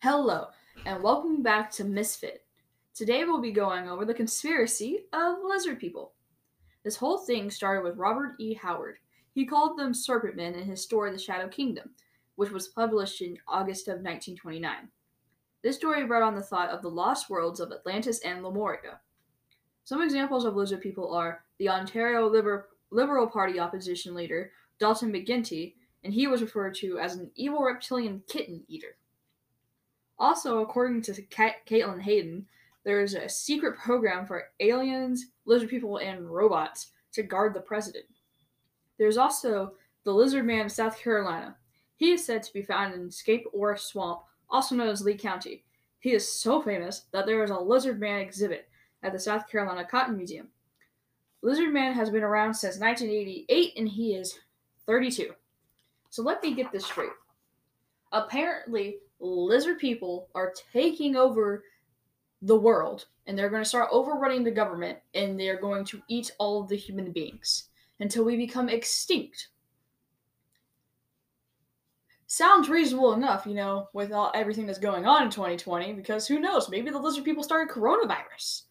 Hello, and welcome back to Misfit. Today we'll be going over the conspiracy of lizard people. This whole thing started with Robert E. Howard. He called them serpent men in his story The Shadow Kingdom, which was published in August of 1929. This story brought on the thought of the lost worlds of Atlantis and Lemuria. Some examples of lizard people are the Ontario Liber- Liberal Party opposition leader, Dalton McGuinty, and he was referred to as an evil reptilian kitten eater. Also, according to Caitlin Hayden, there is a secret program for aliens, lizard people, and robots to guard the president. There's also the Lizard Man of South Carolina. He is said to be found in Scape Ore Swamp, also known as Lee County. He is so famous that there is a Lizard Man exhibit at the South Carolina Cotton Museum. Lizard Man has been around since 1988 and he is 32. So let me get this straight. Apparently, lizard people are taking over the world and they're going to start overrunning the government and they're going to eat all of the human beings until we become extinct. Sounds reasonable enough, you know, with all, everything that's going on in 2020, because who knows? Maybe the lizard people started coronavirus.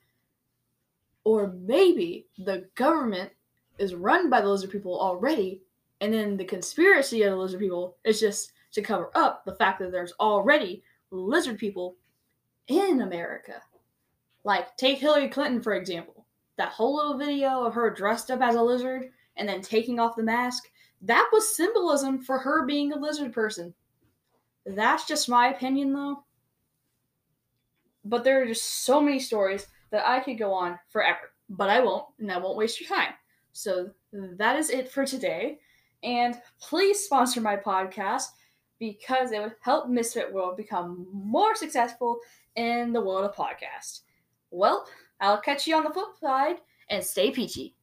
Or maybe the government is run by the lizard people already, and then the conspiracy of the lizard people is just to cover up the fact that there's already lizard people in America. Like, take Hillary Clinton, for example. That whole little video of her dressed up as a lizard and then taking off the mask, that was symbolism for her being a lizard person. That's just my opinion, though. But there are just so many stories that I could go on forever. But I won't, and I won't waste your time. So that is it for today. And please sponsor my podcast because it would help Misfit World become more successful in the world of podcast. Well, I'll catch you on the flip side and stay peachy.